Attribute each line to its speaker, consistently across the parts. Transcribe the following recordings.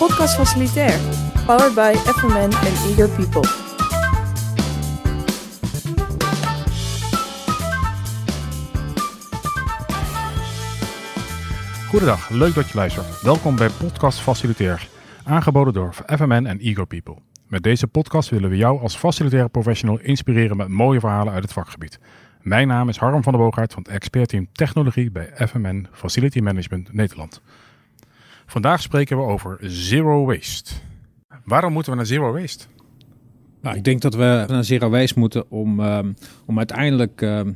Speaker 1: Podcast Facilitair, powered by FMN and Eager People.
Speaker 2: Goedendag, leuk dat je luistert. Welkom bij Podcast Facilitair, aangeboden door FMN en Eager People. Met deze podcast willen we jou als facilitaire professional inspireren met mooie verhalen uit het vakgebied. Mijn naam is Harm van der Boogaard van het expertteam Technologie bij FMN Facility Management Nederland. Vandaag spreken we over Zero Waste. Waarom moeten we naar Zero Waste?
Speaker 3: Nou, ik denk dat we naar Zero Waste moeten om, ehm, om uiteindelijk ehm,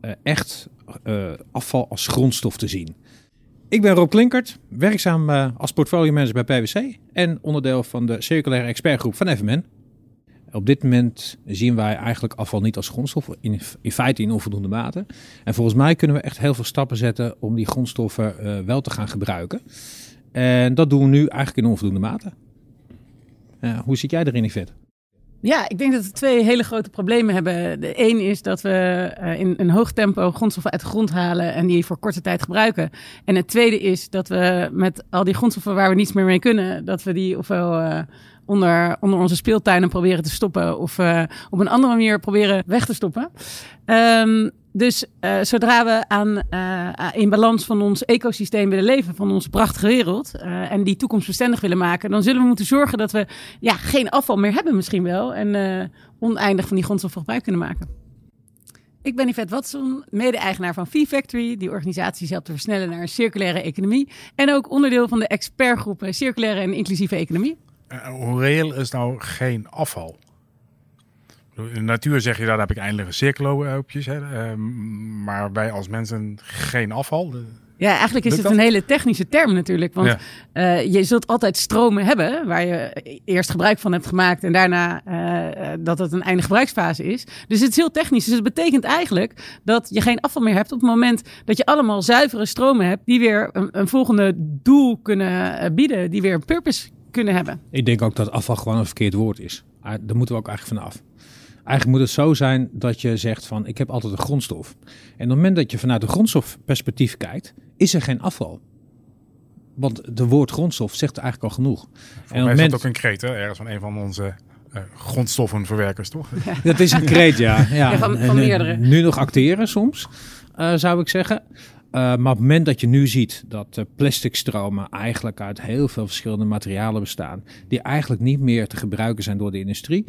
Speaker 3: eh, echt eh, afval als grondstof te zien. Ik ben Rob Klinkert, werkzaam uh, als portfolio manager bij PwC en onderdeel van de circulaire expertgroep van FMN. Op dit moment zien wij eigenlijk afval niet als grondstof, in, in feite in onvoldoende mate. En volgens mij kunnen we echt heel veel stappen zetten om die grondstoffen wel te gaan gebruiken. En dat doen we nu eigenlijk in onvoldoende mate. Hoe zit jij erin, Yvette?
Speaker 4: Ja, ik denk dat we twee hele grote problemen hebben. De een is dat we uh, in een hoog tempo grondstoffen uit de grond halen en die voor korte tijd gebruiken. En het tweede is dat we met al die grondstoffen waar we niets meer mee kunnen, dat we die ofwel uh, onder, onder onze speeltuinen proberen te stoppen of uh, op een andere manier proberen weg te stoppen. Um, dus uh, zodra we aan, uh, in balans van ons ecosysteem willen leven, van onze prachtige wereld, en die toekomstbestendig willen maken, dan zullen we moeten zorgen dat we ja, geen afval meer hebben misschien wel en oneindig van die grondstoffen gebruik kunnen maken. Ik ben Yvette Watson, mede-eigenaar van V-Factory, die organisatie helpt te versnellen naar een circulaire economie. En ook onderdeel van de expertgroepen Circulaire en Inclusieve Economie.
Speaker 2: Hoe reëel is nou geen afval? In de natuur zeg je, daar heb ik eindige cirkelloopjes. Hè? Uh, maar wij als mensen geen afval.
Speaker 4: Ja, eigenlijk is het een hele technische term natuurlijk. Want ja. uh, je zult altijd stromen hebben waar je eerst gebruik van hebt gemaakt en daarna uh, dat het een einde gebruiksfase is. Dus het is heel technisch. Dus het betekent eigenlijk dat je geen afval meer hebt op het moment dat je allemaal zuivere stromen hebt die weer een, een volgende doel kunnen bieden, die weer een purpose kunnen hebben.
Speaker 3: Ik denk ook dat afval gewoon een verkeerd woord is. Daar moeten we ook eigenlijk vanaf. Eigenlijk moet het zo zijn dat je zegt van ik heb altijd een grondstof. En op het moment dat je vanuit een grondstofperspectief kijkt, is er geen afval. Want de woord grondstof zegt eigenlijk al genoeg.
Speaker 2: Voor en mij moment... is dat ook een kreet, hè? ergens van een van onze uh, grondstoffenverwerkers, toch?
Speaker 3: Ja. Dat is een kreet, ja. ja.
Speaker 4: ja van, van meerdere.
Speaker 3: Nu nog acteren soms, uh, zou ik zeggen. Uh, maar op het moment dat je nu ziet dat uh, plastic stromen eigenlijk uit heel veel verschillende materialen bestaan, die eigenlijk niet meer te gebruiken zijn door de industrie,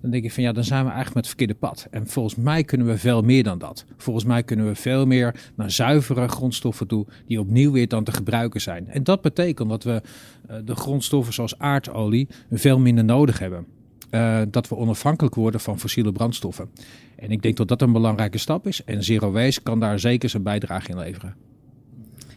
Speaker 3: dan denk ik van ja, dan zijn we eigenlijk met het verkeerde pad. En volgens mij kunnen we veel meer dan dat. Volgens mij kunnen we veel meer naar zuivere grondstoffen toe, die opnieuw weer dan te gebruiken zijn. En dat betekent dat we uh, de grondstoffen zoals aardolie veel minder nodig hebben. Uh, dat we onafhankelijk worden van fossiele brandstoffen. En ik denk dat dat een belangrijke stap is. En Zero Waste kan daar zeker zijn bijdrage in leveren.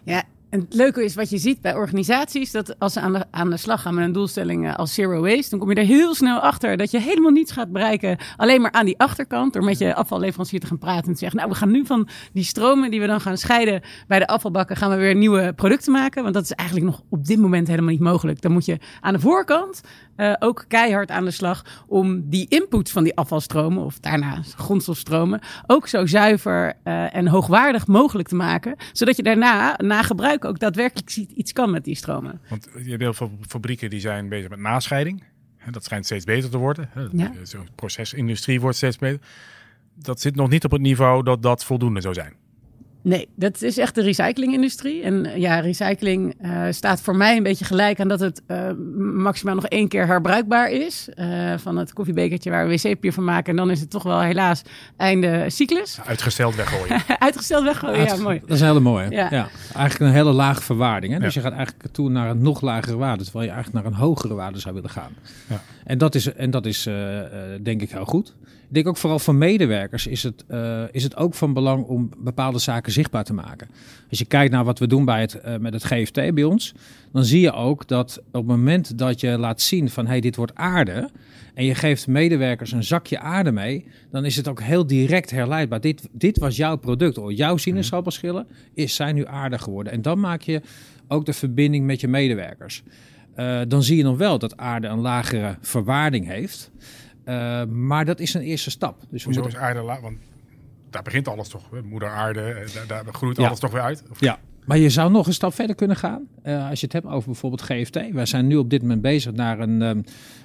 Speaker 4: Ja, en het leuke is wat je ziet bij organisaties, dat als ze aan de, aan de slag gaan met een doelstelling als zero waste, dan kom je er heel snel achter dat je helemaal niets gaat bereiken. Alleen maar aan die achterkant, door met je afvalleverancier te gaan praten en te zeggen, nou we gaan nu van die stromen die we dan gaan scheiden bij de afvalbakken, gaan we weer nieuwe producten maken. Want dat is eigenlijk nog op dit moment helemaal niet mogelijk. Dan moet je aan de voorkant uh, ook keihard aan de slag om die input van die afvalstromen, of daarna grondstofstromen, ook zo zuiver uh, en hoogwaardig mogelijk te maken. Zodat je daarna, na gebruik, ook daadwerkelijk iets kan met die stromen.
Speaker 2: Want je hebt heel veel fabrieken die zijn bezig met nascheiding. Dat schijnt steeds beter te worden. Ja. Zo'n procesindustrie wordt steeds beter. Dat zit nog niet op het niveau dat dat voldoende zou zijn.
Speaker 4: Nee, dat is echt de recyclingindustrie. En ja, recycling uh, staat voor mij een beetje gelijk aan dat het uh, maximaal nog één keer herbruikbaar is. Uh, van het koffiebekertje waar we wc-papier van maken. En dan is het toch wel helaas einde cyclus.
Speaker 2: Uitgesteld weggooien.
Speaker 4: Uitgesteld weggooien, Uit, ja mooi.
Speaker 3: Dat is een hele mooie. Ja. ja. Eigenlijk een hele lage verwaarding. Hè? Ja. Dus je gaat eigenlijk toe naar een nog lagere waarde. Terwijl je eigenlijk naar een hogere waarde zou willen gaan. Ja. En dat is, en dat is denk ik heel goed. Ik denk ook vooral voor medewerkers is het, uh, is het ook van belang om bepaalde zaken zichtbaar te maken. Als je kijkt naar wat we doen bij het, uh, met het GFT bij ons, dan zie je ook dat op het moment dat je laat zien van hey, dit wordt aarde. En je geeft medewerkers een zakje aarde mee, dan is het ook heel direct herleidbaar. Dit, dit was jouw product, of jouw sinaasappelschillen is, zijn nu aarde geworden. En dan maak je ook de verbinding met je medewerkers. Uh, dan zie je nog wel dat aarde een lagere verwaarding heeft. Uh, maar dat is een eerste stap.
Speaker 2: Dus Hoezo moeten... aarde Want daar begint alles toch. Moeder aarde, daar, daar groeit ja. alles toch weer uit?
Speaker 3: Of? Ja, Maar je zou nog een stap verder kunnen gaan. Uh, als je het hebt over bijvoorbeeld GFT. Wij zijn nu op dit moment bezig naar een, um,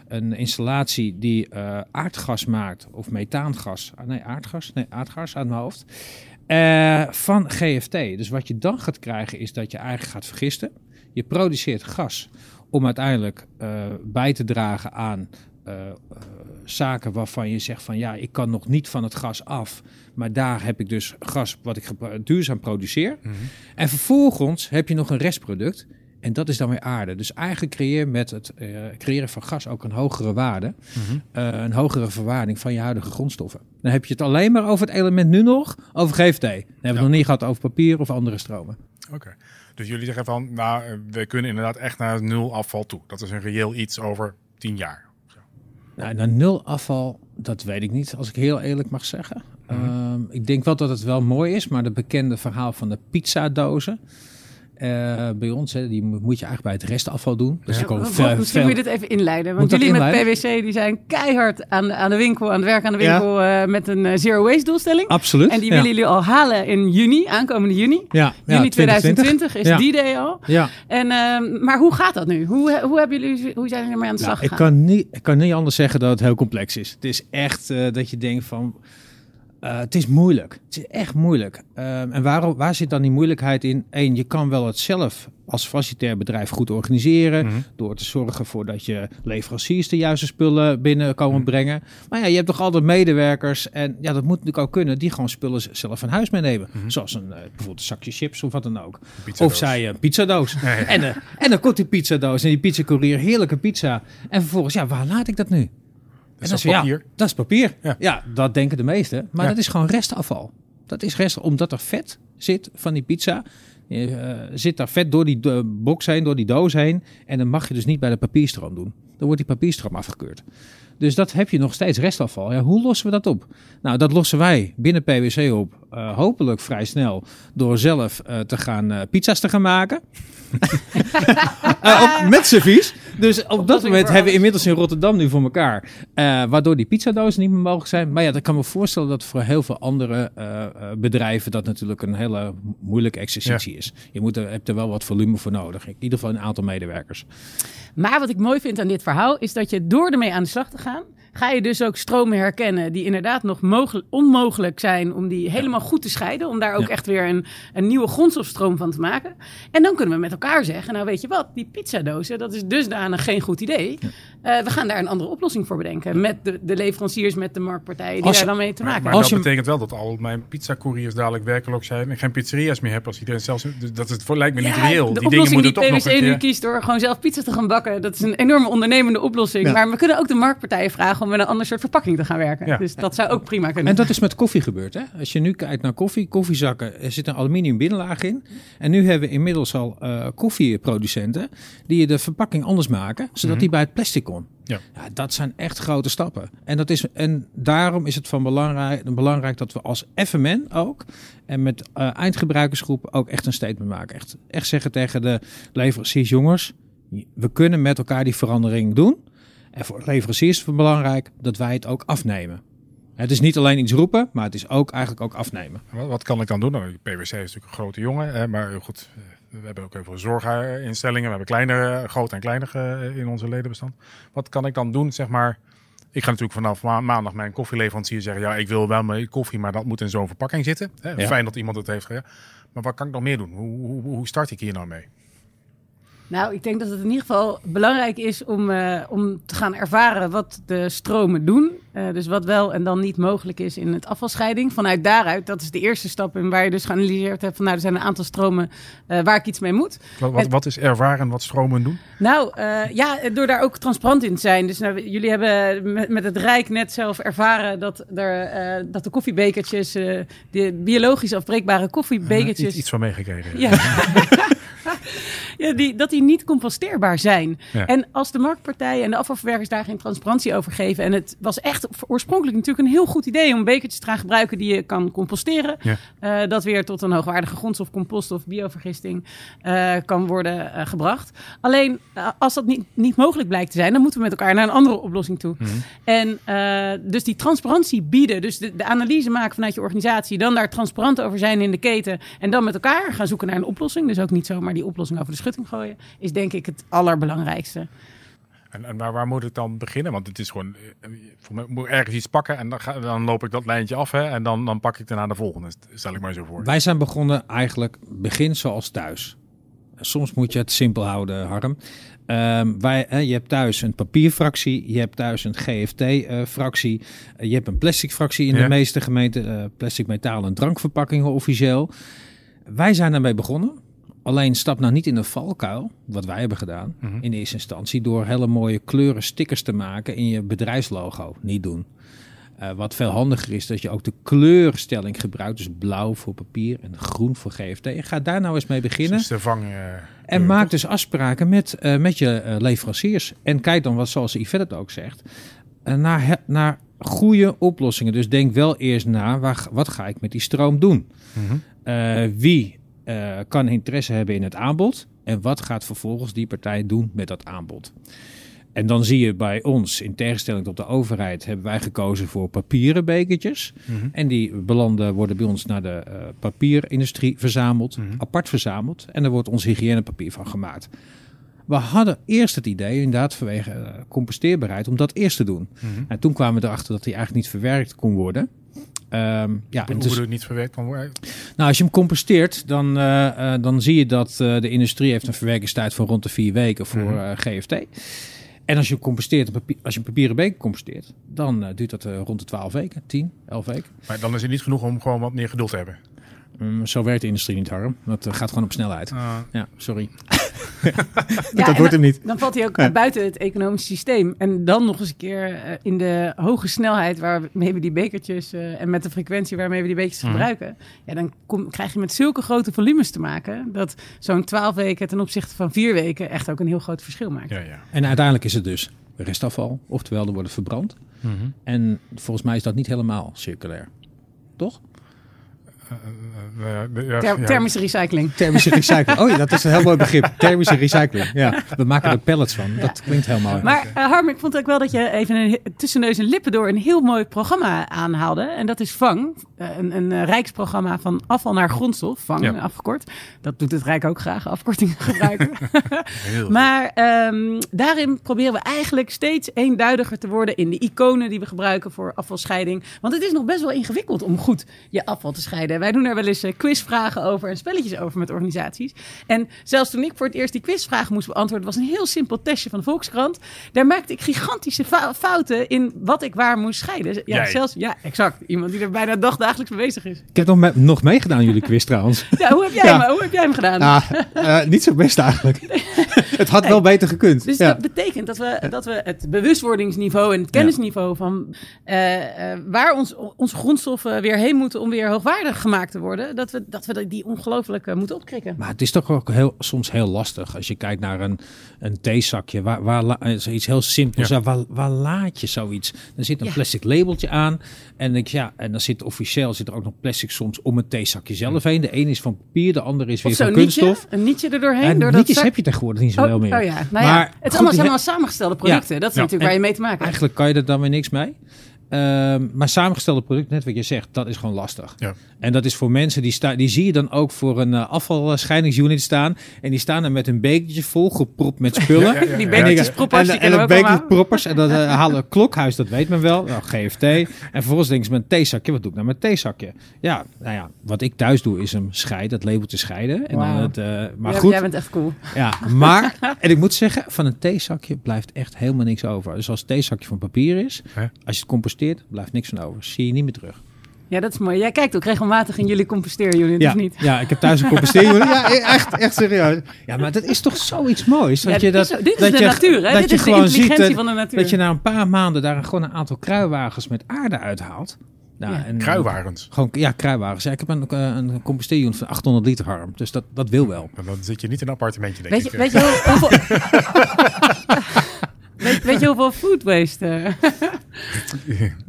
Speaker 3: een installatie die uh, aardgas maakt. Of methaangas. Ah, nee, aardgas. Nee, aardgas aan mijn hoofd. Uh, van GFT. Dus wat je dan gaat krijgen is dat je eigenlijk gaat vergisten. Je produceert gas om uiteindelijk bij te dragen aan zaken waarvan je zegt van ja, ik kan nog niet van het gas af. Maar daar heb ik dus gas wat ik duurzaam produceer. Mhm. En vervolgens heb je nog een restproduct. En dat is dan weer aarde. Dus eigenlijk creëer met het uh, creëren van gas ook een hogere waarde. Mhm. Eh, een hogere verwaarding van je huidige grondstoffen. Dan heb je het alleen maar over het element nu nog, over GFT. Dan hebben we het nog niet gehad over papier of andere stromen.
Speaker 2: Oké. Dus jullie zeggen van, nou, we kunnen inderdaad echt naar nul afval toe. Dat is een reëel iets over tien jaar.
Speaker 3: Nou, naar nul afval, dat weet ik niet, als ik heel eerlijk mag zeggen. Mhm. Ehm, ik denk wel dat het wel mooi is, maar het bekende verhaal van de pizzadozen. Uh, bij ons, hè, die moet je eigenlijk bij het restafval doen.
Speaker 4: Dus ja. veel, misschien moet je dit even inleiden. Want jullie met PwC die zijn keihard aan, aan de winkel, aan het werk aan de winkel ja. uh, met een uh, zero waste doelstelling.
Speaker 3: Absoluut.
Speaker 4: En die willen jullie al halen in juni, aankomende juni.
Speaker 3: Ja.
Speaker 4: Juni 2020 is die day al.
Speaker 3: Ja.
Speaker 4: En, ehm, maar hoe gaat dat nu? Hoe, hoe, hebben jullie, hoe zijn jullie ermee aan de slag
Speaker 3: nou, ik kan, niet, ik kan niet anders zeggen dat het heel complex is. Het is echt dat je denkt van uh, het is moeilijk. Het is echt moeilijk. Uh, en waar, waar zit dan die moeilijkheid in? Eén, je kan wel het zelf als facilitair bedrijf goed organiseren. Mm -hmm. Door te zorgen voor dat je leveranciers de juiste spullen binnen komen mm -hmm. brengen. Maar ja, je hebt toch altijd medewerkers. En ja, dat moet natuurlijk ook kunnen. Die gewoon spullen zelf van huis meenemen. Mm -hmm. Zoals een, uh, bijvoorbeeld een zakje chips of wat dan ook. Of zij een pizzadoos. Ja, ja. En, uh, en dan komt die pizzadoos en die pizzacourier heerlijke pizza. En vervolgens, ja, waar laat ik dat nu?
Speaker 2: Dat is papier.
Speaker 3: Ja, dat is papier. Ja. ja. dat denken de meesten. Maar ja. dat is gewoon restafval. Dat is rest, omdat er vet zit van die pizza. Je, uh, zit daar vet door die uh, box heen, door die doos heen. En dan mag je dus niet bij de papierstroom doen. Dan wordt die papierstroom afgekeurd. Dus dat heb je nog steeds restafval. Ja, hoe lossen we dat op? Nou, dat lossen wij binnen PwC op. Uh, hopelijk vrij snel. Door zelf uh, te gaan uh, pizza's te gaan maken. op, met servies. Dus op, op dat moment hebben we inmiddels in Rotterdam nu voor elkaar. waardoor die pizzadozen niet meer mogelijk zijn. Maar ja, dan kan me voorstellen dat voor heel veel andere bedrijven dat natuurlijk een hele moeilijke exercitie ja. is. Je moet er, hebt er wel wat volume voor nodig. In ieder geval een aantal medewerkers.
Speaker 4: Maar wat ik mooi vind aan dit verhaal is dat je door ermee aan de slag te gaan, ga je dus ook stromen herkennen die inderdaad nog mogelijk, onmogelijk zijn om die helemaal goed te scheiden. Om daar ook echt weer een, een nieuwe grondstofstroom van te maken. En dan kunnen we met elkaar zeggen, nou weet je wat, die pizzadozen, dat is dusdanig geen goed idee. Uh, we gaan daar een andere oplossing voor bedenken. Met de, de leveranciers, met de marktpartijen die je, daar dan mee te maken
Speaker 2: hebben. Maar, maar dat betekent wel dat al mijn pizzacouriers dadelijk werkelijk zijn en geen pizzeria's meer hebben als iedereen zelfs... Dat het voor, lijkt me niet reëel.
Speaker 4: De
Speaker 2: die
Speaker 4: oplossing
Speaker 2: dingen
Speaker 4: die
Speaker 2: PwC
Speaker 4: nu kiest door gewoon zelf pizza te gaan bakken, dat is een enorme ondernemende oplossing. Maar we kunnen ook de marktpartijen vragen om met een ander soort verpakking te gaan werken. Ja. Dus dat zou ook prima kunnen.
Speaker 3: En dat is met koffie gebeurd. Hè? Als je nu kijkt naar koffie, koffiezakken, er zit een aluminium binnenlaag in. En nu hebben we inmiddels al uh, koffieproducenten die de verpakking anders maken, zodat mm -hmm. die bij het plastic Ja. ja. dat zijn echt grote stappen. En, dat is, en daarom is het van belangrijk, belangrijk dat we als FMN ook en met uh, eindgebruikersgroep ook echt een statement maken. Echt, echt zeggen tegen de leveranciers, jongens, we kunnen met elkaar die verandering doen. En voor leveranciers is het belangrijk dat wij het ook afnemen. Het is niet alleen iets roepen, maar het is ook eigenlijk ook afnemen.
Speaker 2: Wat, wat kan ik dan doen? Nou, PwC is natuurlijk een grote jongen, hè, maar goed, we hebben ook heel veel zorginstellingen. We hebben kleinere, groot en kleiner in onze ledenbestand. Wat kan ik dan doen, zeg maar... Ik ga natuurlijk vanaf ma maandag mijn koffieleverancier zeggen... ja, ik wil wel mijn koffie, maar dat moet in zo'n verpakking zitten. Hè? Ja. Fijn dat iemand het heeft gedaan. Maar wat kan ik nog meer doen? Hoe, hoe, hoe start ik hier nou mee?
Speaker 4: Nou, ik denk dat het in ieder geval belangrijk is om, uh, om te gaan ervaren wat de stromen doen. Uh, dus wat wel en dan niet mogelijk is in het afvalscheiding. Vanuit daaruit, dat is de eerste stap in waar je dus geanalyseerd hebt van nou, er zijn een aantal stromen uh, waar ik iets mee moet.
Speaker 2: Wat, wat, wat is ervaren wat stromen doen?
Speaker 4: Nou, ja, door daar ook transparant in te zijn. Dus nou, jullie hebben met, met, het Rijk net zelf ervaren dat, er, dat de koffiebekertjes, de biologisch afbreekbare koffiebekertjes...
Speaker 2: iets, iets van meegekregen.
Speaker 4: Ja. Die, dat die niet composteerbaar zijn. En als de marktpartijen en de afvalverwerkers daar geen transparantie over geven. En het was echt oorspronkelijk natuurlijk een heel goed idee om bekertjes te gaan gebruiken die je kan composteren. Uh, dat weer tot een hoogwaardige grondstof, compost of biovergisting uh, kan worden uh, gebracht. Alleen als dat niet, niet mogelijk blijkt te zijn, dan moeten we met elkaar naar een andere oplossing toe. Mm -hmm. En dus die transparantie bieden, dus de, de analyse maken vanuit je organisatie, dan daar transparant over zijn in de keten en dan met elkaar gaan zoeken naar een oplossing. Dus ook niet zomaar die oplossing over de gooien, is denk ik het allerbelangrijkste.
Speaker 2: En, en waar, waar, moet ik dan beginnen? Want het is gewoon, eh, voor mij moet ergens iets pakken en dan, ga, dan loop ik dat lijntje af hè, en dan, dan pak ik daarna de volgende. Stel ik maar zo voor.
Speaker 3: Wij zijn begonnen eigenlijk begin zoals thuis. Soms moet je het simpel houden, Harm. Um, wij, je hebt thuis een papierfractie, je hebt thuis een GFT-fractie, uh, je hebt een plastic-fractie in de meeste gemeenten, uh, plastic, metaal en drankverpakkingen officieel. Wij zijn daarmee begonnen. Alleen stap nou niet in de valkuil, wat wij hebben gedaan mm -hmm. in eerste instantie, door hele mooie kleuren stickers te maken in je bedrijfslogo. Niet doen. Uh, wat veel handiger is, dat je ook de kleurstelling gebruikt. Dus blauw voor papier en groen voor GFT. En ga daar nou eens mee beginnen.
Speaker 2: Dus vang, uh,
Speaker 3: en maak dus afspraken met, uh, met je leveranciers. En kijk dan, wat zoals Yvette het ook zegt, naar, naar goede oplossingen. Dus denk wel eerst na, waar, wat ga ik met die stroom doen? Mm -hmm. Wie kan interesse hebben in het aanbod? En wat gaat vervolgens die partij doen met dat aanbod? En dan zie je bij ons, in tegenstelling tot de overheid, hebben wij gekozen voor papieren bekertjes. Mm -hmm. En die belanden worden bij ons naar de uh, papierindustrie verzameld, mm -hmm. apart verzameld. En er wordt ons hygiënepapier van gemaakt. We hadden eerst het idee, inderdaad vanwege uh, composteerbaarheid, om dat eerst te doen. Mm -hmm. En toen kwamen we erachter dat die eigenlijk niet verwerkt kon worden.
Speaker 2: Um, ja, Hoe dus, het niet verwerkt kan worden?
Speaker 3: Nou, als je hem composteert, dan, uh, uh, dan zie je dat uh, de industrie heeft een verwerkingstijd van rond de vier weken voor GFT. En als je composteert, als je een papieren beker composteert, dan duurt dat rond de 12 weken, 10, 11 weken.
Speaker 2: Maar dan is het niet genoeg om gewoon wat meer geduld te hebben.
Speaker 3: Um, zo werkt de industrie niet, Harm. Dat uh, gaat gewoon op snelheid. Uh. Ja, sorry.
Speaker 4: ja, dat wordt hem niet. Dan valt hij ook ja. buiten het economische systeem. En dan nog eens een keer uh, in de hoge snelheid waarmee we die bekertjes uh, en met de frequentie waarmee we die bekertjes mm. gebruiken. Ja, dan kom, krijg je met zulke grote volumes te maken dat zo'n 12 weken ten opzichte van vier weken echt ook een heel groot verschil maakt.
Speaker 3: Ja, ja. En uiteindelijk is het dus restafval, oftewel er worden verbrand. Mm -hmm. En volgens mij is dat niet helemaal circulair. Toch?
Speaker 4: Ja, Ter thermische recycling.
Speaker 3: Thermische recycling. Oh ja, dat is een heel mooi begrip. Thermische recycling. Ja, we maken er pellets van. Dat klinkt heel mooi.
Speaker 4: Maar uh, Harm, ik vond ook wel dat je even een, tussen neus en lippen door een heel mooi programma aanhaalde. En dat is VANG. Een, een rijksprogramma van afval naar grondstof. VANG ja. afgekort. Dat doet het Rijk ook graag, afkortingen gebruiken. maar um, daarin proberen we eigenlijk steeds eenduidiger te worden in de iconen die we gebruiken voor afvalscheiding. Want het is nog best wel ingewikkeld om goed je afval te scheiden. Wij doen er wel eens uh, quizvragen over en spelletjes over met organisaties. En zelfs toen ik voor het eerst die quizvragen moest beantwoorden, was een heel simpel testje van de Volkskrant. Daar maakte ik gigantische fouten in wat ik waar moest scheiden. Ja, Jij. zelfs, ja, exact. Iemand die er bijna dagdagelijks mee bezig is.
Speaker 3: Ik heb nog, me nog meegedaan, jullie quiz trouwens.
Speaker 4: Ja, hoe heb jij, ja. hem, hoe heb jij hem gedaan?
Speaker 3: Ah, uh, niet zo best eigenlijk. het had nee. wel beter gekund.
Speaker 4: Dus
Speaker 3: ja.
Speaker 4: dat betekent dat we, dat we het bewustwordingsniveau en het kennisniveau van uh, waar ons, onze grondstoffen weer heen moeten om weer hoogwaardig gemaakt te worden, dat we, dat we die ongelooflijk uh, moeten opkrikken.
Speaker 3: Maar het is toch ook heel, soms heel lastig als je kijkt naar een, een theezakje. Waar, waar, iets heel simpels. Ja. Waar, waar laat je zoiets? Er zit een ja. plastic labeltje aan. En, ik, ja, en dan zit officieel zit er ook nog plastic soms om het theezakje zelf heen. De ene is van papier, de andere is weer van kunststof.
Speaker 4: Nietje, een nietje er doorheen.
Speaker 3: En
Speaker 4: door
Speaker 3: nietjes heb je tegenwoordig niet zoveel
Speaker 4: oh,
Speaker 3: meer.
Speaker 4: Oh ja, nou maar, het is allemaal, allemaal samengestelde producten. Dat is natuurlijk waar je mee te maken hebt.
Speaker 3: Eigenlijk kan je er dan weer niks mee. Um, maar samengestelde product, net wat je zegt, dat is gewoon lastig.
Speaker 2: Ja.
Speaker 3: En dat is voor mensen die staan, die zie je dan ook voor een uh, afvalscheidingsunit staan. En die staan er met een bekertje vol gepropt met spullen.
Speaker 4: Ja, ja, die bekertjes proppers.
Speaker 3: En, en, en een bekertje proppers. En dat uh, halen klokhuis, dat weet men wel. Nou, GFT. En vervolgens denken ze met een theezakje, wat doe ik nou met een theezakje? Ja, nou ja, wat ik thuis doe is hem scheiden, dat labeltje scheiden. En wow. dan het, uh, maar goed.
Speaker 4: Jij bent echt cool.
Speaker 3: Ja, maar, en ik moet zeggen, van een theezakje blijft echt helemaal niks over. Dus als het theezakje van papier is, als je het composteert, blijft niks van over. Zie je niet meer terug.
Speaker 4: Ja, dat is mooi. Jij kijkt ook regelmatig in jullie composteerunit,
Speaker 3: ja,
Speaker 4: of niet?
Speaker 3: Ja, ik heb thuis een composteerunit. ja, echt, echt serieus. Ja, maar dat is toch zoiets moois. Dat
Speaker 4: ja,
Speaker 3: je dat,
Speaker 4: dit is, dit
Speaker 3: dat
Speaker 4: is de
Speaker 3: je,
Speaker 4: natuur, hè?
Speaker 3: Dat
Speaker 4: dit
Speaker 3: je
Speaker 4: is
Speaker 3: gewoon
Speaker 4: de intelligentie
Speaker 3: ziet,
Speaker 4: van de natuur.
Speaker 3: Dat je na een paar maanden daar gewoon een aantal kruiwagens met aarde uithaalt.
Speaker 2: Nou, ja. en, kruiwagens.
Speaker 3: Gewoon, ja, kruiwagens. Ja, ik heb een, een composteerunit van 800 liter harm. Dus dat, dat wil wel.
Speaker 2: Dan zit je niet in een appartementje, denk weet
Speaker 4: je, Weet je hoeveel... Weet, weet, je hoeveel food waste?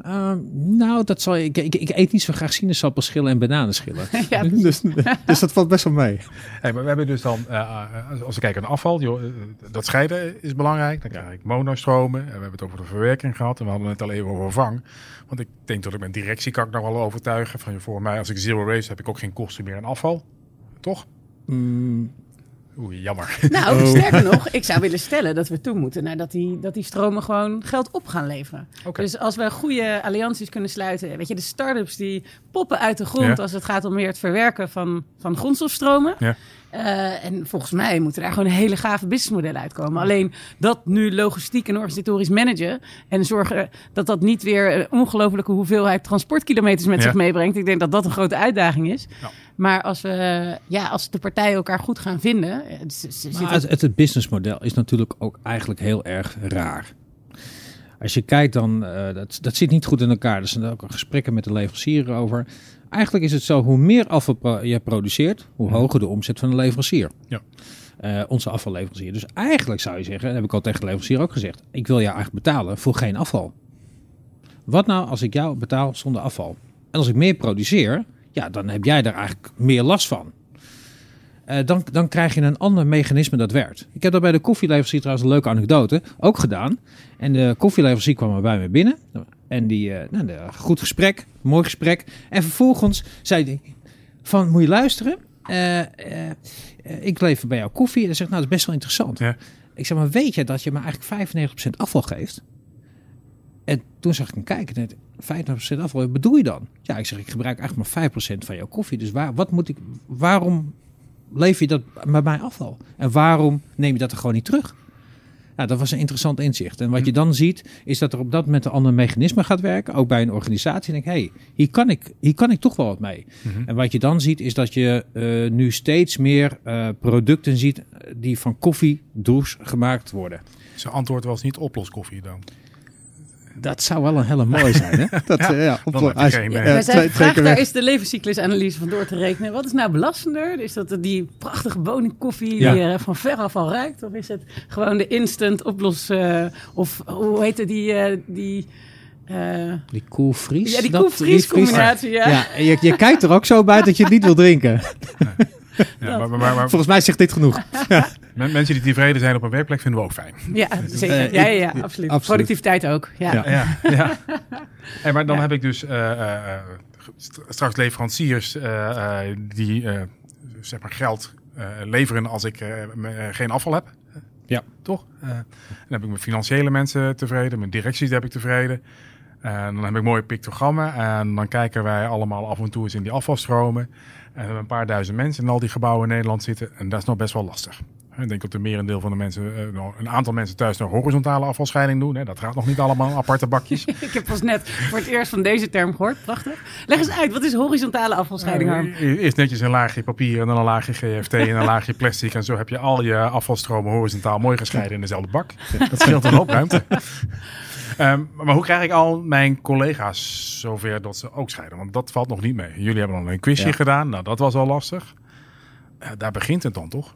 Speaker 3: uh, nou, dat zal ik, ik, ik. eet niet zo graag sinaasappelschillen en bananenschillen. ja, dus, dus dat valt best wel mee.
Speaker 2: Hey, maar we hebben dus dan, uh, als we kijken naar afval, joh, dat scheiden is belangrijk. Dan krijg ik monostromen. En we hebben het over de verwerking gehad. En we hadden het al even over vang. Want ik denk dat ik mijn directie kan ik nog wel overtuigen. Van, voor mij, als ik zero race heb ik ook geen kosten meer aan afval. Toch?
Speaker 3: Mm,
Speaker 2: Oeh, jammer.
Speaker 4: Nou, oh. sterker nog, ik zou willen stellen dat we toe moeten naar dat die, dat die stromen gewoon geld op gaan leveren. Dus als we goede allianties kunnen sluiten, weet je, de start-ups die poppen uit de grond als het gaat om meer het verwerken van, van grondstofstromen. Ja. Uh, en volgens mij moeten daar gewoon hele gave businessmodellen uitkomen. Alleen dat nu logistiek en organisatorisch managen en zorgen dat dat niet weer een ongelofelijke hoeveelheid transportkilometers met zich meebrengt. Ik denk dat dat een grote uitdaging is. Ja. Maar als, we, ja, als de partijen elkaar goed gaan vinden.
Speaker 3: Het, het, het businessmodel is natuurlijk ook eigenlijk heel erg raar. Als je kijkt, dan uh, dat, dat zit niet goed in elkaar. Er zijn ook gesprekken met de leverancier over. Eigenlijk is het zo, hoe meer afval je produceert, hoe hoger de omzet van de leverancier. Ja. Uh, onze afvalleverancier. Dus eigenlijk zou je zeggen, dat heb ik al tegen de leverancier ook gezegd, ik wil jou eigenlijk betalen voor geen afval. Wat nou als ik jou betaal zonder afval? En als ik meer produceer, ja, dan heb jij daar eigenlijk meer last van. Uh, dan, dan krijg je een ander mechanisme dat werkt. Ik heb dat bij de koffieleverancier trouwens een leuke anekdote ook gedaan. En de koffieleverancier kwam er bij me binnen. En die, uh, nou, goed gesprek, mooi gesprek. En vervolgens zei hij van, moet je luisteren? Uh, ik lever bij jou koffie. En hij zegt, nou, dat is best wel interessant. Ja. Ik zeg, maar weet je dat je me eigenlijk 95% afval geeft? En toen zag ik hem kijken. 50% afval, wat bedoel je dan? Ja, ik zeg, ik gebruik eigenlijk maar 5% van jouw koffie. Dus waar, wat moet ik, waarom leef je dat bij mij afval? En waarom neem je dat er gewoon niet terug? Nou, dat was een interessant inzicht. En wat je dan ziet, is dat er op dat moment een ander mechanisme gaat werken. Ook bij een organisatie. En denk, hé, hey, hier, kan ik, hier kan ik toch wel wat mee. Mhm. En wat je dan ziet, is dat je uh, nu steeds meer uh, producten ziet die van koffiedoes gemaakt worden.
Speaker 2: Zijn antwoord was niet oploskoffie dan?
Speaker 3: Dat zou wel een hele mooi zijn. Hè? Dat, ja, uh, ja,
Speaker 4: op, als, ja, ja, zijn vraag daar is de levenscyclusanalyse van door te rekenen. Wat is nou belastender? Is dat die prachtige woningkoffie die er van veraf al ruikt? Of is het gewoon de instant oplos... Uh, of hoe heet die... Uh, die
Speaker 3: uh, die koelvries?
Speaker 4: Ja, die koelvries combinatie, ja.
Speaker 3: ja je, je kijkt er ook zo bij dat je het niet wil drinken. Ja, maar, maar, maar, Volgens mij zegt dit genoeg.
Speaker 2: Mensen die tevreden zijn op een werkplek vinden we ook fijn.
Speaker 4: Ja, zeker. Uh, ja, ja, ja, absoluut. Productiviteit ook. Ja. ja. ja,
Speaker 2: Hey, maar dan heb ik dus uh, uh, straks leveranciers die zeg maar geld leveren als ik geen afval heb. Ja. Toch? dan heb ik mijn financiële mensen tevreden, mijn directies heb ik tevreden. En dan heb ik mooie pictogrammen en dan kijken wij allemaal af en toe eens in die afvalstromen. En we hebben een paar duizend mensen in al die gebouwen in Nederland zitten. En dat is nog best wel lastig. Ik denk dat de merendeel van de mensen, eh, een aantal mensen thuis nog horizontale afvalscheiding doen. Dat gaat nog niet allemaal aparte bakjes.
Speaker 4: ik heb pas net voor het eerst van deze term gehoord. Prachtig. Leg eens uit, wat is horizontale afvalscheiding?
Speaker 2: Uh, eerst netjes een laagje papier en dan een laagje GFT en een laagje plastic. En zo heb je al je afvalstromen horizontaal mooi gescheiden in dezelfde bak. Dat scheelt een hoop ruimte. Ehm, maar hoe krijg ik al mijn collega's zover dat ze ook scheiden? Want dat valt nog niet mee. Jullie hebben nog een quizje gedaan. Nou, dat was al lastig. Uh, daar begint het dan toch?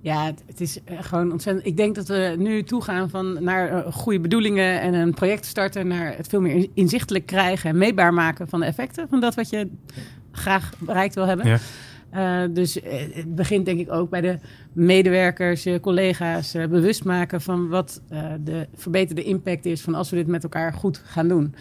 Speaker 4: Ja, het is eh, gewoon ontzettend. Ik denk dat we nu toegaan van naar uh, goede bedoelingen en een project starten naar het veel meer inzichtelijk krijgen en meetbaar maken van de effecten van dat wat je graag bereikt wil hebben. Ja. Uh, dus het begint denk ik ook bij de medewerkers, je collega's uh, bewust maken van wat uh, de verbeterde impact is van als we dit met elkaar goed gaan doen.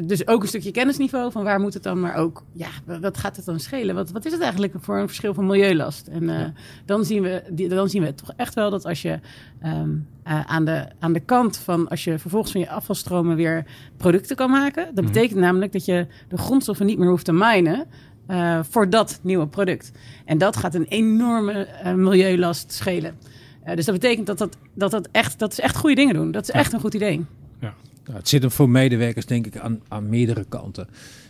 Speaker 4: dus ook een stukje kennisniveau van waar moet het dan, maar ook ja, wat gaat het dan schelen? Wat, wat is het eigenlijk voor een verschil van milieulast? En ja. dan, zien we, die, dan zien we toch echt wel dat als je um, aan, de, aan de kant van als je vervolgens van je afvalstromen weer producten kan maken, dat mm betekent namelijk dat je de grondstoffen niet meer hoeft te minen. Uh, voor dat nieuwe product. En dat gaat een enorme uh, milieulast schelen. Uh, dus dat betekent dat dat, dat, dat, echt, dat is echt goede dingen doen. Dat is echt een goed idee.
Speaker 3: Ja. Nou, het zit hem voor medewerkers denk ik aan, aan meerdere kanten.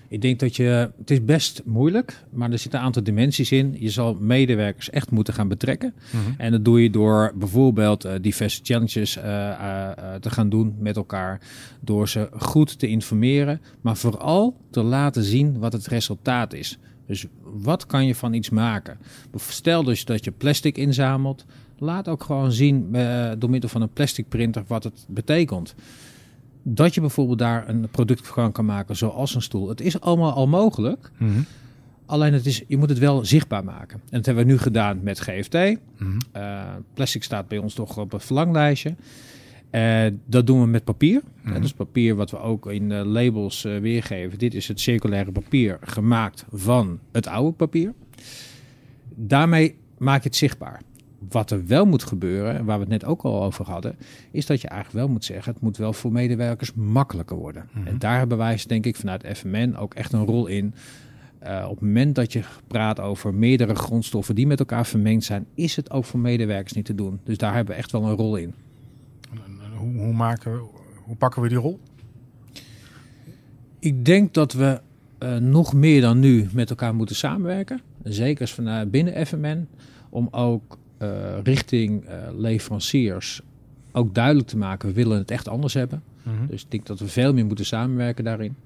Speaker 3: Ik denk dat je, het is best moeilijk, maar er zitten een aantal dimensies in. Je zal medewerkers echt moeten gaan betrekken. Mhm. En dat doe je door bijvoorbeeld uh, diverse challenges uh, uh, te gaan doen met elkaar. Door ze goed te informeren, maar vooral te laten zien wat het resultaat is. Dus wat kan je van iets maken? Stel dus dat je plastic inzamelt. Laat ook gewoon zien door middel van een plastic printer wat het betekent dat je bijvoorbeeld daar een product van kan maken, zoals een stoel. Het is allemaal al mogelijk. Mhm. Alleen het is, je moet het wel zichtbaar maken. En dat hebben we nu gedaan met GFT. Mm eh, plastic staat bij ons toch op het verlanglijstje. Uh, dat doen we met papier. Mm Dat is papier wat we ook in de labels uh, weergeven. Dit is het circulaire papier gemaakt van het oude papier. Daarmee maak je het zichtbaar wat er wel moet gebeuren, en waar we het net ook al over hadden, is dat je eigenlijk wel moet zeggen: het moet wel voor medewerkers makkelijker worden. Mhm. En daar hebben wij, denk ik, vanuit FMN ook echt een rol in. Uh, op het moment dat je praat over meerdere grondstoffen die met elkaar vermengd zijn, is het ook voor medewerkers niet te doen. Dus daar hebben we echt wel een rol in.
Speaker 2: Hoe, hoe, maken, hoe pakken we die rol?
Speaker 3: Ik denk dat we uh, nog meer dan nu met elkaar moeten samenwerken. Zeker vanuit binnen FMN. Om ook uh, richting uh, leveranciers ook duidelijk te maken, we willen het echt anders hebben. Mhm. Dus ik denk dat we veel meer moeten samenwerken daarin.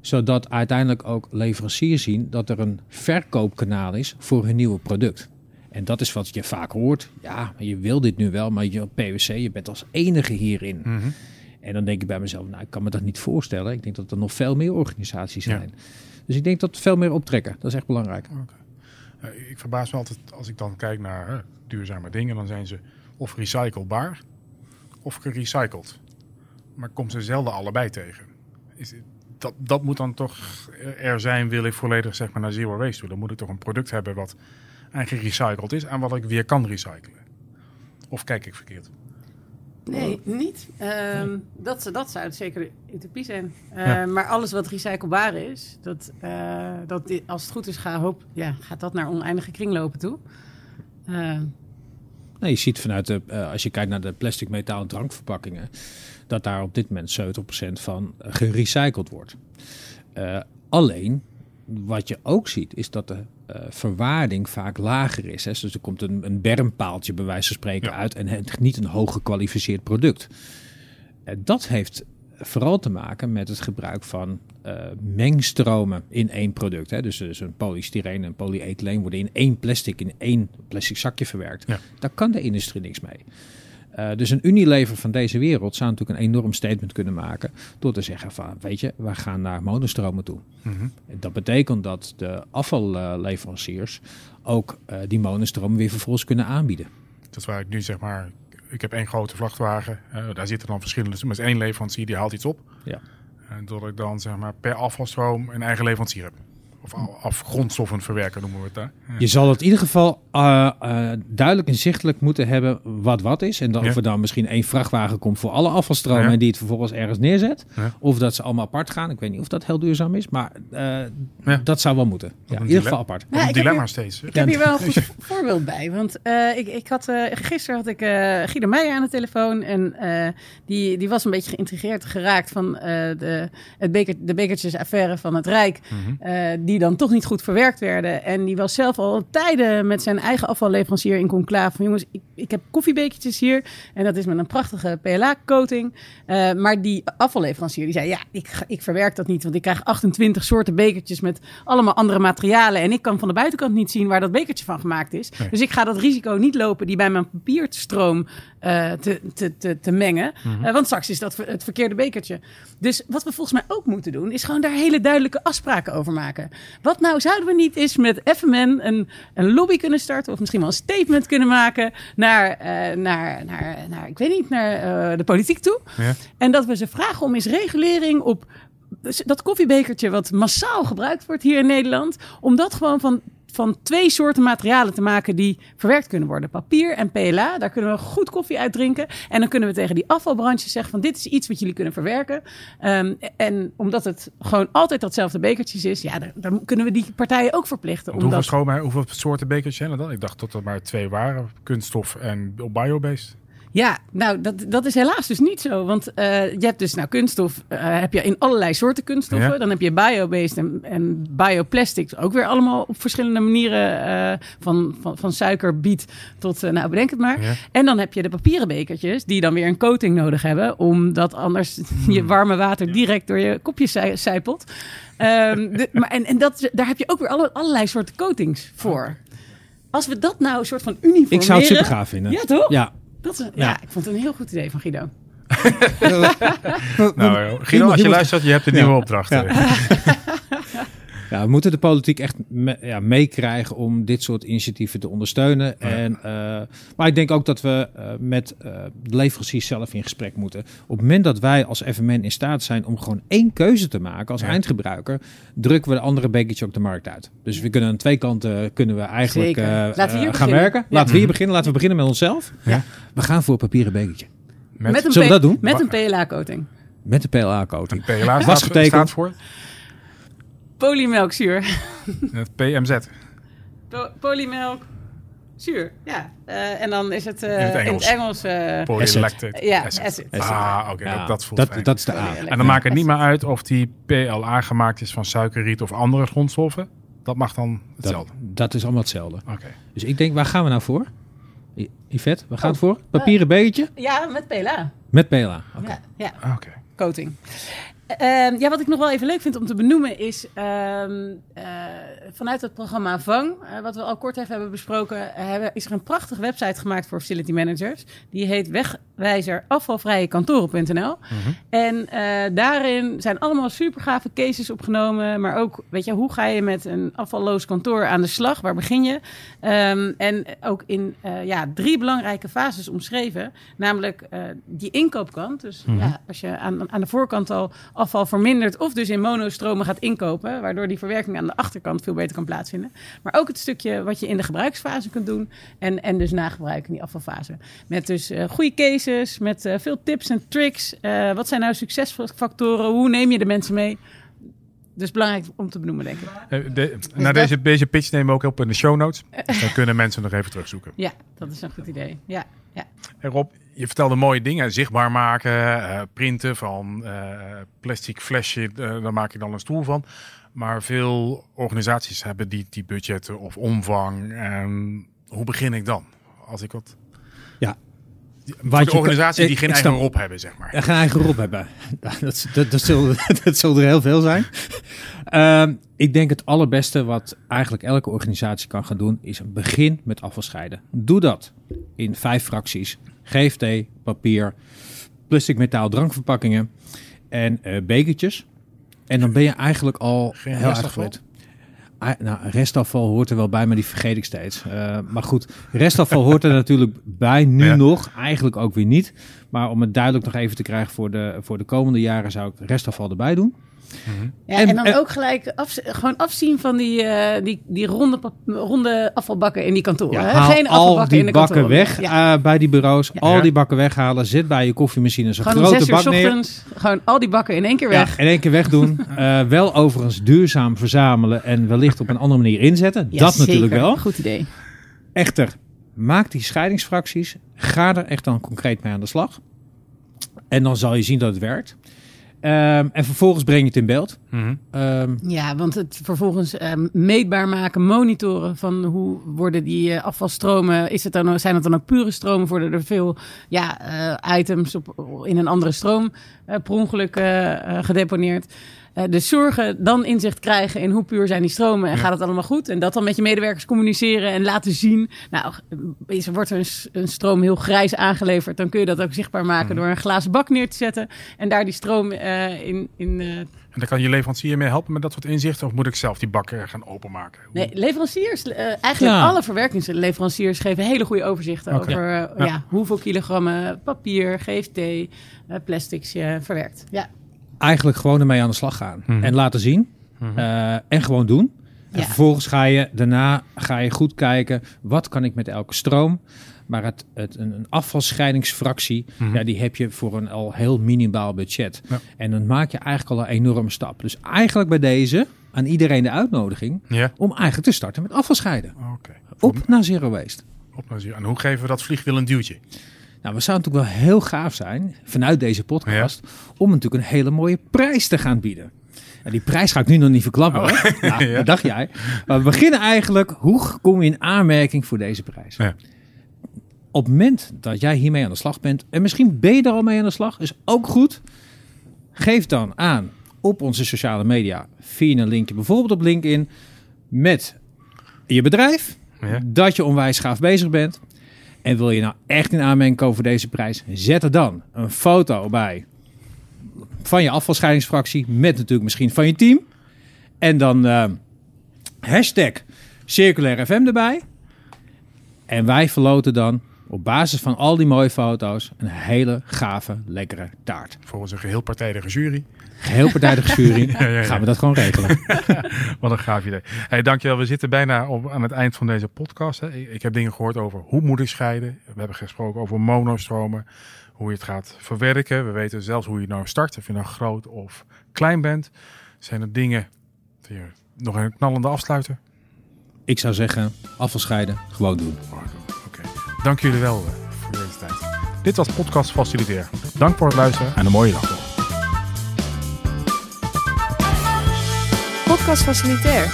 Speaker 3: Zodat uiteindelijk ook leveranciers zien dat er een verkoopkanaal is voor hun nieuwe product. En dat is wat je vaak hoort. Ja, je wil dit nu wel, maar je PwC, je bent als enige hierin. Mhm. En dan denk ik bij mezelf, nou, ik kan me dat niet voorstellen. Ik denk dat er nog veel meer organisaties zijn. Dus ik denk dat veel meer optrekken, dat is echt belangrijk.
Speaker 2: Uh, ik verbaas me altijd als ik dan kijk naar duurzame dingen, dan zijn ze of recyclebaar of gerecycled. Maar ik kom ze zelden allebei tegen. Is, dat, dat moet dan toch er zijn, wil ik volledig zeg maar, naar zero waste toe. Dan moet ik toch een product hebben wat eigenlijk gerecycled is en wat ik weer kan recyclen. Of kijk ik verkeerd?
Speaker 4: Nee, niet. Um, dat, dat zou het zeker utopie zijn. Uh, Maar alles wat recyclebaar is, dat, uh, dat als het goed is, gaat, hoop, ja, gaat dat naar oneindige kringlopen toe.
Speaker 3: Uh. Nee, je ziet vanuit de, als je kijkt naar de plastic, metaal en drankverpakkingen, dat daar op dit moment 70% van gerecycled wordt. alleen wat je ook ziet, is dat de uh, verwaarding vaak lager is. Hè. Dus er komt een, een bermpaaltje bij wijze van spreken uit en het, niet een hoog gekwalificeerd product. Uh, dat heeft vooral te maken met het gebruik van uh, mengstromen in één product. Hè. Dus, dus een polystyreen en polyethyleen worden in één plastic, in één plastic zakje verwerkt. Daar kan de industrie niks mee. Uh, dus een Unilever van deze wereld zou natuurlijk een enorm statement kunnen maken door te zeggen van, weet je, we gaan naar monostromen toe. Mm Dat betekent dat de afvalleveranciers ook uh, die monostromen weer vervolgens kunnen aanbieden.
Speaker 2: Dat is waar ik nu zeg maar, ik heb één grote vrachtwagen, uh, daar zitten dan verschillende, met één leverancier die haalt iets op. Ja. En dat ik dan zeg maar per afvalstroom een eigen leverancier heb. Of af grondstoffen verwerken noemen we het daar.
Speaker 3: Je zal het in ieder geval uh, uh, duidelijk inzichtelijk moeten hebben wat wat is. En dat ja. of er dan misschien één vrachtwagen komt voor alle afvalstromen ja. en die het vervolgens ergens neerzet. Ja. Of dat ze allemaal apart gaan. Ik weet niet of dat heel duurzaam is, maar uh, dat zou wel moeten. Ja, in ieder geval apart.
Speaker 2: een dilemma steeds.
Speaker 4: Ik heb hier wel een goed voorbeeld bij. Want ik, ik had, gisteren had ik Guido Meijer aan de telefoon. En die, die was een beetje geïntrigeerd geraakt van de, het beker, de bekertjesaffaire van het Rijk. Mm -hmm. Die dan toch niet goed verwerkt werden. En die was zelf al tijden met zijn eigen afvalleverancier in conclave. Van jongens, ik, ik heb koffiebekertjes hier. En dat is met een prachtige PLA-coating. Uh, maar die afvalleverancier die zei, ja, ik, ik verwerk dat niet. Want ik krijg 28 soorten bekertjes met allemaal andere materialen. En ik kan van de buitenkant niet zien waar dat bekertje van gemaakt is. Nee. Dus ik ga dat risico niet lopen die bij mijn papierstroom uh, te, te, te, te mengen. Mm -hmm. uh, want straks is dat het verkeerde bekertje. Dus wat we volgens mij ook moeten doen, is gewoon daar hele duidelijke afspraken over maken. Wat nou zouden we niet eens met FMN een, een lobby kunnen starten, of misschien wel een statement kunnen maken naar, uh, naar, naar, naar ik weet niet, naar de politiek toe. Ja. En dat we ze vragen om eens regulering op dat koffiebekertje wat massaal gebruikt wordt hier in Nederland, om dat gewoon van van twee soorten materialen te maken die verwerkt kunnen worden. Papier en PLA. Daar kunnen we goed koffie uit drinken. En dan kunnen we tegen die afvalbranches zeggen van dit is iets wat jullie kunnen verwerken. Um, en omdat het gewoon altijd datzelfde bekertjes is, ja, dan, dan kunnen we die partijen ook verplichten.
Speaker 2: Omdat... Hoeveel, hoeveel soorten bekertjes zijn er dan? Ik dacht dat er maar twee waren. Kunststof en biobased.
Speaker 4: Ja, nou, dat, dat is helaas dus niet zo. Want uh, je hebt dus, nou, kunststof uh, heb je in allerlei soorten kunststoffen. Ja. Dan heb je bio-based en, en bioplastics. Ook weer allemaal op verschillende manieren. Uh, van, van, van suiker, biet tot, nou, bedenk het maar. Ja. En dan heb je de papieren bekertjes, die dan weer een coating nodig hebben. Omdat anders hmm. je warme water direct door je kopje zijpelt. Um, de, maar, en en dat, daar heb je ook weer alle, allerlei soorten coatings voor. Als we dat nou een soort van uniformeren...
Speaker 3: Ik zou het super gaaf vinden.
Speaker 4: Ja, toch?
Speaker 3: Ja.
Speaker 4: Dat is, ja. ja. ik vond het een heel goed idee van Guido.
Speaker 2: nou, Guido, als je luistert, je hebt een nieuwe opdracht. Ja.
Speaker 3: We moeten de politiek echt me, ja, meekrijgen om dit soort initiatieven te ondersteunen. Ja. En, uh, maar ik denk ook dat we uh, met uh, de leveranciers zelf in gesprek moeten. Op het moment dat wij als FMN in staat zijn om gewoon één keuze te maken als ja. eindgebruiker, drukken we de andere bekertje ook de markt uit. Dus we kunnen aan twee kanten kunnen we eigenlijk gaan werken. Laten we hier beginnen. Laten we beginnen met onszelf. We gaan voor een papieren bekertje.
Speaker 4: Met, met een
Speaker 3: Zullen we dat doen?
Speaker 4: Met een PLA-coating.
Speaker 3: Met een PLA-coating.
Speaker 2: PLA staat, staat voor?
Speaker 4: Polymelkzuur.
Speaker 2: Het PMZ.
Speaker 4: Po polymelk. Zuur, ja. Uh, en dan is het, uh, in het Engels, in het Engels uh, ja, acid. acid.
Speaker 2: Ah, oké, okay, ja. dat, dat voelt
Speaker 3: dat,
Speaker 2: fijn.
Speaker 3: dat is de A.
Speaker 2: En dan maakt het niet meer uit of die PLA gemaakt is van suikerriet of andere grondstoffen. Dat mag dan hetzelfde.
Speaker 3: Dat, dat is allemaal hetzelfde.
Speaker 2: Oké. Okay.
Speaker 3: Dus ik denk, waar gaan we nou voor? I Yvette, waar gaan we voor? Papieren bekertje?
Speaker 4: Ja, met PLA.
Speaker 3: Met PLA, oké.
Speaker 4: Okay. Ja,
Speaker 2: ja. oké.
Speaker 4: Coating. Uh, ja, wat ik nog wel even leuk vind om te benoemen is uh, uh, vanuit het programma Vang, eh, wat we al kort even hebben besproken, hebben, is er een prachtige website gemaakt voor facility managers. Die heet wegwijzerafvalvrijekantoren.nl. Mm -hmm. En eh, daarin zijn allemaal super gave cases opgenomen, maar ook, weet je, hoe ga je met een afvalloos kantoor aan de slag? Waar begin je? Um, en ook in ja, drie belangrijke fases omschreven, namelijk die inkoopkant. Dus -hmm. ja, als je aan, aan de voorkant al afval vermindert of dus in monostromen gaat inkopen, waardoor die verwerking aan de achterkant veel beter kan plaatsvinden. Maar ook het stukje wat je in de gebruiksfase kunt doen en, en dus nagebruik in die afvalfase. Met dus uh, goede cases, met uh, veel tips en tricks. Uh, wat zijn nou succesfactoren? Hoe neem je de mensen mee? Dus belangrijk om te benoemen, denk ik.
Speaker 2: De, na deze, deze pitch nemen we ook op in de show notes. Dan kunnen mensen nog even terugzoeken.
Speaker 4: Ja, dat is een goed idee. Ja, ja.
Speaker 2: En Rob, je vertelde mooie dingen. Zichtbaar maken, uh, printen van uh, plastic flesje, uh, daar maak je dan een stoel van. Maar veel organisaties hebben die, die budgetten of omvang. En hoe begin ik dan? Als ik wat...
Speaker 3: Ja,
Speaker 2: wat de organisaties die geen eigen rob hebben, zeg maar.
Speaker 3: Geen eigen rob hebben. Dat, dat, dat, zal, dat er heel veel zijn. uh, ik denk het allerbeste wat eigenlijk elke organisatie kan gaan doen, is begin met afvalscheiden. Doe dat in vijf fracties. GFT, papier, plastic, metaal, drankverpakkingen en uh, bekertjes. En dan ben je eigenlijk al
Speaker 2: Geen
Speaker 3: heel erg gewend. Ah, nou, restafval hoort er wel bij, maar die vergeet ik steeds. Uh, maar goed, restafval hoort er natuurlijk bij, nu ja. nog. Eigenlijk ook weer niet. Maar om het duidelijk nog even te krijgen voor de, voor de komende jaren zou ik restafval erbij doen.
Speaker 4: Mm-hmm. Ja, en, en, dan en, ook gelijk af, gewoon afzien van die, uh, die, die ronde, ronde afvalbakken in die kantoren.
Speaker 3: Ja,
Speaker 4: hè? Geen
Speaker 3: al die in de bakken kantoren. weg ja. uh, bij die bureaus. Ja. Al die bakken weghalen. Zit bij je koffiemachine een grote bak neer.
Speaker 4: Ochtends, gewoon al die bakken in één keer weg.
Speaker 3: in één keer wegdoen. uh, wel overigens duurzaam verzamelen en wellicht op een andere manier inzetten. dat
Speaker 4: zeker.
Speaker 3: natuurlijk wel.
Speaker 4: Goed idee.
Speaker 3: Echter, maak die scheidingsfracties. Ga er echt dan concreet mee aan de slag. En dan zal je zien dat het werkt. Um, en vervolgens breng je het in beeld.
Speaker 2: Mm -hmm.
Speaker 4: um, ja, want het vervolgens um, meetbaar maken, monitoren van hoe worden die uh, afvalstromen. Is het dan, zijn het dan ook pure stromen? Worden er veel ja, uh, items op, in een andere stroom uh, per ongeluk gedeponeerd? Uh, dus zorgen, dan inzicht krijgen in hoe puur zijn die stromen en ja. gaat het allemaal goed. En dat dan met je medewerkers communiceren en laten zien. Nou, is, wordt er een, een, stroom heel grijs aangeleverd, dan kun je dat ook zichtbaar maken mm. door een glazen bak neer te zetten. En daar die stroom uh, in... in uh,
Speaker 2: en dan kan je leverancier mee helpen met dat soort inzichten? Of moet ik zelf die bakken gaan openmaken? Hoe?
Speaker 4: Nee, leveranciers, eigenlijk ja. alle verwerkingsleveranciers geven hele goede overzichten okay. over ja. Ja, hoeveel kilogrammen papier, GFT, plastics je verwerkt. Ja
Speaker 3: eigenlijk gewoon ermee aan de slag gaan.
Speaker 2: Mhm.
Speaker 3: Mm. En laten zien. Mm -hmm. uh, en gewoon doen. En ja. vervolgens ga je daarna ga je goed kijken, wat kan ik met elke stroom? Maar het, het, een, een afvalscheidingsfractie,
Speaker 2: Mhm.
Speaker 3: mm -hmm. ja, die heb je voor een al heel minimaal budget.
Speaker 2: Ja.
Speaker 3: En dan maak je eigenlijk al een enorme stap. Dus eigenlijk bij deze, aan iedereen de uitnodiging,
Speaker 2: Ja.
Speaker 3: om eigenlijk te starten met afvalscheiden.
Speaker 2: Oké.
Speaker 3: Op naar zero waste.
Speaker 2: Op naar zero. En hoe geven we dat vliegwiel een duwtje?
Speaker 3: Nou, we zouden natuurlijk wel heel gaaf zijn, vanuit deze podcast, om natuurlijk een hele mooie prijs te gaan bieden. En die prijs ga ik nu nog niet verklappen. Oh. Nou, ja. dacht jij. Maar we beginnen eigenlijk, hoe kom je in aanmerking voor deze prijs? Ja. Op het moment dat jij hiermee aan de slag bent, en misschien ben je er al mee aan de slag, is ook goed. Geef dan aan op onze sociale media via een linkje, bijvoorbeeld op LinkedIn, met je bedrijf, ja. dat je onwijs gaaf bezig bent. En wil je nou echt in aanmerking komen voor deze prijs, zet er dan een foto bij van je afvalscheidingsfractie, met natuurlijk misschien van je team. En dan uh, hashtag circulair FM erbij. En wij verloten dan op basis van al die mooie foto's een hele gave, lekkere taart.
Speaker 2: Volgens een geheel partijdige jury.
Speaker 3: Geheel partijdige jury. Gaan we dat gewoon regelen.
Speaker 2: Wat een gaaf idee. Hey, dankjewel. We zitten bijna op, aan het eind van deze podcast. Hè. Ik heb dingen gehoord over hoe moet ik scheiden. We hebben gesproken over monostromen. Hoe je het gaat verwerken. We weten zelfs hoe je nou start. Of je nou groot of klein bent. Zijn er dingen... Nog een knallende afsluiter?
Speaker 3: Ik zou zeggen, afvalscheiden, gewoon doen.
Speaker 2: Oké. Dank jullie wel eh, voor deze tijd. Dit was Podcast Faciliteer. Dank voor het luisteren en een mooie dag
Speaker 1: Podcast Facilitair,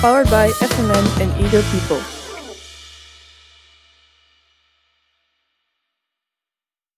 Speaker 1: powered by FMN and Eager People.